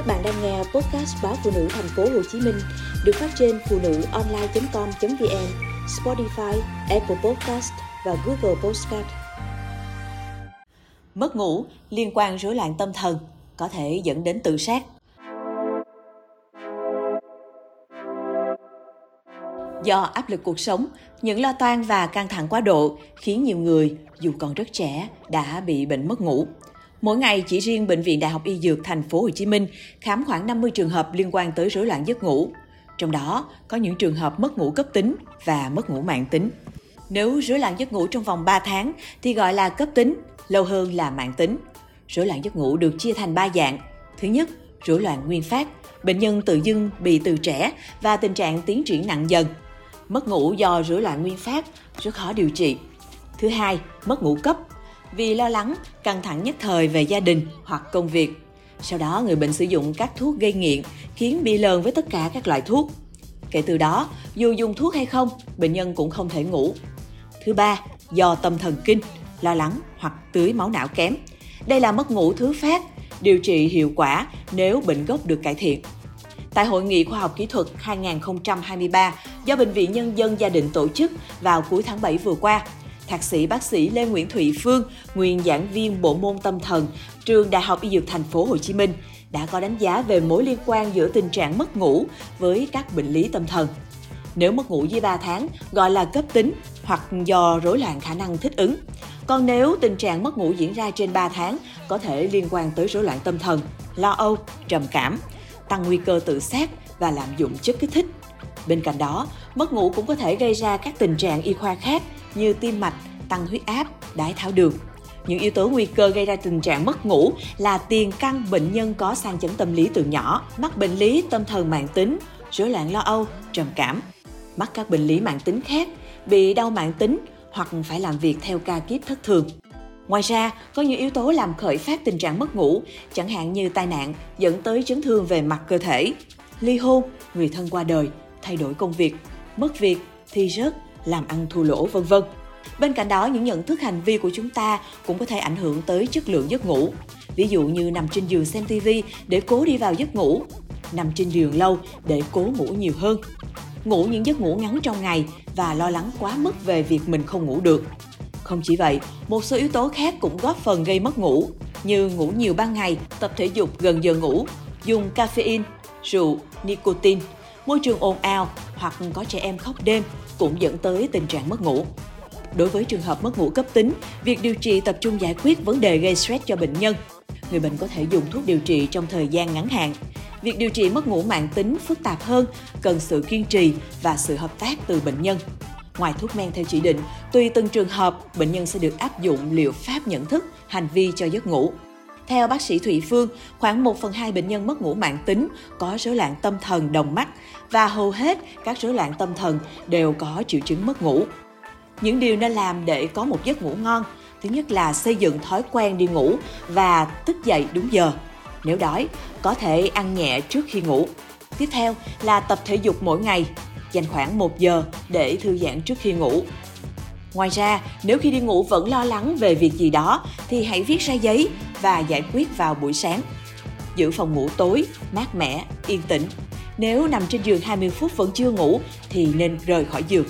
Các bạn đang nghe podcast báo phụ nữ thành phố Hồ Chí Minh được phát trên phụ nữ online.com.vn, Spotify, Apple Podcast và Google Podcast. Mất ngủ liên quan rối loạn tâm thần có thể dẫn đến tự sát. Do áp lực cuộc sống, những lo toan và căng thẳng quá độ khiến nhiều người, dù còn rất trẻ, đã bị bệnh mất ngủ. Mỗi ngày chỉ riêng bệnh viện Đại học Y Dược thành phố Hồ Chí Minh khám khoảng 50 trường hợp liên quan tới rối loạn giấc ngủ. Trong đó có những trường hợp mất ngủ cấp tính và mất ngủ mạng tính. Nếu rối loạn giấc ngủ trong vòng 3 tháng thì gọi là cấp tính, lâu hơn là mạng tính. Rối loạn giấc ngủ được chia thành 3 dạng. Thứ nhất, rối loạn nguyên phát, bệnh nhân tự dưng bị từ trẻ và tình trạng tiến triển nặng dần. Mất ngủ do rối loạn nguyên phát rất khó điều trị. Thứ hai, mất ngủ cấp, vì lo lắng, căng thẳng nhất thời về gia đình hoặc công việc. Sau đó người bệnh sử dụng các thuốc gây nghiện khiến bị lờn với tất cả các loại thuốc. Kể từ đó, dù dùng thuốc hay không, bệnh nhân cũng không thể ngủ. Thứ ba, do tâm thần kinh, lo lắng hoặc tưới máu não kém. Đây là mất ngủ thứ phát, điều trị hiệu quả nếu bệnh gốc được cải thiện. Tại Hội nghị Khoa học Kỹ thuật 2023 do Bệnh viện Nhân dân Gia đình tổ chức vào cuối tháng 7 vừa qua, Thạc sĩ bác sĩ Lê Nguyễn Thụy Phương, nguyên giảng viên bộ môn tâm thần, trường Đại học Y Dược Thành phố Hồ Chí Minh đã có đánh giá về mối liên quan giữa tình trạng mất ngủ với các bệnh lý tâm thần. Nếu mất ngủ dưới 3 tháng gọi là cấp tính hoặc do rối loạn khả năng thích ứng. Còn nếu tình trạng mất ngủ diễn ra trên 3 tháng có thể liên quan tới rối loạn tâm thần, lo âu, trầm cảm, tăng nguy cơ tự sát và lạm dụng chất kích thích. Bên cạnh đó, mất ngủ cũng có thể gây ra các tình trạng y khoa khác như tim mạch, tăng huyết áp, đái tháo đường. Những yếu tố nguy cơ gây ra tình trạng mất ngủ là tiền căn bệnh nhân có sang chấn tâm lý từ nhỏ, mắc bệnh lý tâm thần mạng tính, rối loạn lo âu, trầm cảm, mắc các bệnh lý mạng tính khác, bị đau mạng tính hoặc phải làm việc theo ca kíp thất thường. Ngoài ra, có những yếu tố làm khởi phát tình trạng mất ngủ, chẳng hạn như tai nạn dẫn tới chấn thương về mặt cơ thể, ly hôn, người thân qua đời, thay đổi công việc, mất việc, thi rớt, làm ăn thua lỗ vân vân. Bên cạnh đó, những nhận thức hành vi của chúng ta cũng có thể ảnh hưởng tới chất lượng giấc ngủ. Ví dụ như nằm trên giường xem TV để cố đi vào giấc ngủ, nằm trên giường lâu để cố ngủ nhiều hơn, ngủ những giấc ngủ ngắn trong ngày và lo lắng quá mức về việc mình không ngủ được. Không chỉ vậy, một số yếu tố khác cũng góp phần gây mất ngủ, như ngủ nhiều ban ngày, tập thể dục gần giờ ngủ, dùng caffeine, rượu, nicotine, môi trường ồn ào hoặc có trẻ em khóc đêm cũng dẫn tới tình trạng mất ngủ. Đối với trường hợp mất ngủ cấp tính, việc điều trị tập trung giải quyết vấn đề gây stress cho bệnh nhân. Người bệnh có thể dùng thuốc điều trị trong thời gian ngắn hạn. Việc điều trị mất ngủ mạng tính phức tạp hơn, cần sự kiên trì và sự hợp tác từ bệnh nhân. Ngoài thuốc men theo chỉ định, tùy từng trường hợp, bệnh nhân sẽ được áp dụng liệu pháp nhận thức, hành vi cho giấc ngủ. Theo bác sĩ Thụy Phương, khoảng 1 phần 2 bệnh nhân mất ngủ mạng tính có rối loạn tâm thần đồng mắt và hầu hết các rối loạn tâm thần đều có triệu chứng mất ngủ. Những điều nên làm để có một giấc ngủ ngon, thứ nhất là xây dựng thói quen đi ngủ và thức dậy đúng giờ. Nếu đói, có thể ăn nhẹ trước khi ngủ. Tiếp theo là tập thể dục mỗi ngày, dành khoảng 1 giờ để thư giãn trước khi ngủ. Ngoài ra, nếu khi đi ngủ vẫn lo lắng về việc gì đó thì hãy viết ra giấy và giải quyết vào buổi sáng. Giữ phòng ngủ tối, mát mẻ, yên tĩnh. Nếu nằm trên giường 20 phút vẫn chưa ngủ thì nên rời khỏi giường.